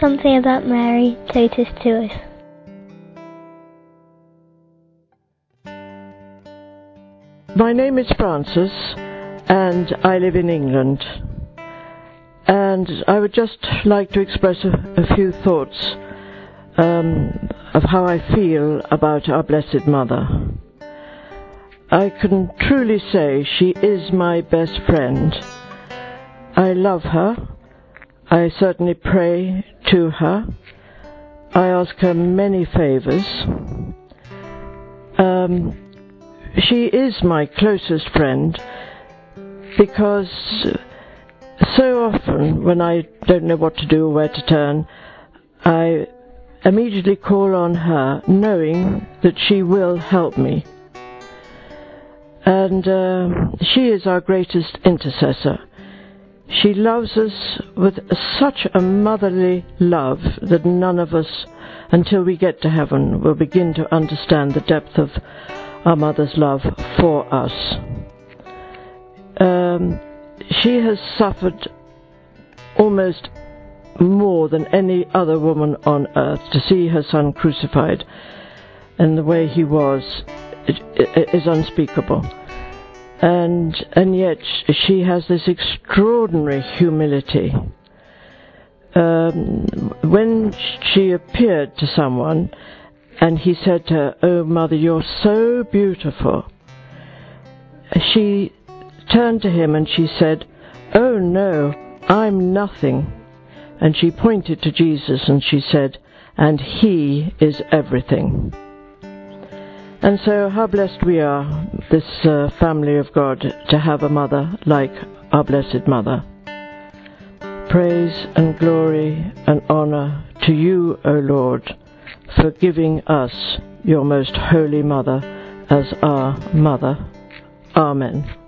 something about Mary totus tuus. My name is Frances, and I live in England. And I would just like to express a, a few thoughts um, of how I feel about our Blessed Mother. I can truly say she is my best friend. I love her. I certainly pray to her. I ask her many favors. Um, she is my closest friend because so often when I don't know what to do or where to turn, I immediately call on her, knowing that she will help me. And uh, she is our greatest intercessor. She loves us with such a motherly love that none of us, until we get to heaven, will begin to understand the depth of our mother's love for us. Um, she has suffered almost more than any other woman on earth to see her son crucified and the way he was is unspeakable. And and yet she has this extraordinary humility. Um, when she appeared to someone, and he said to her, "Oh, mother, you're so beautiful," she turned to him and she said, "Oh no, I'm nothing." And she pointed to Jesus and she said, And He is everything. And so, how blessed we are, this uh, family of God, to have a mother like our Blessed Mother. Praise and glory and honor to you, O Lord, for giving us your most holy Mother as our Mother. Amen.